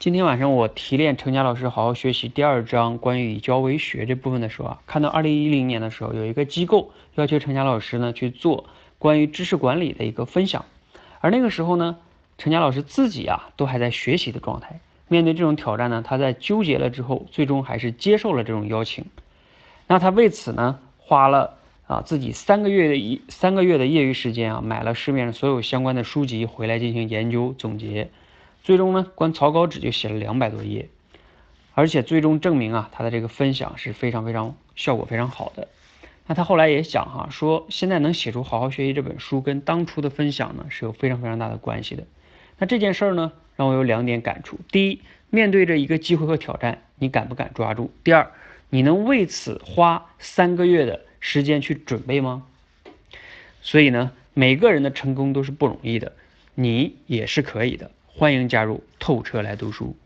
今天晚上我提炼程佳老师好好学习第二章关于以教为学这部分的时候啊，看到二零一零年的时候有一个机构要求程佳老师呢去做关于知识管理的一个分享，而那个时候呢，程佳老师自己啊都还在学习的状态，面对这种挑战呢，他在纠结了之后，最终还是接受了这种邀请。那他为此呢花了啊自己三个月的一三个月的业余时间啊，买了市面上所有相关的书籍回来进行研究总结。最终呢，关草稿纸就写了两百多页，而且最终证明啊，他的这个分享是非常非常效果非常好的。那他后来也讲哈，说现在能写出《好好学习》这本书，跟当初的分享呢是有非常非常大的关系的。那这件事儿呢，让我有两点感触：第一，面对着一个机会和挑战，你敢不敢抓住；第二，你能为此花三个月的时间去准备吗？所以呢，每个人的成功都是不容易的，你也是可以的。欢迎加入透彻来读书。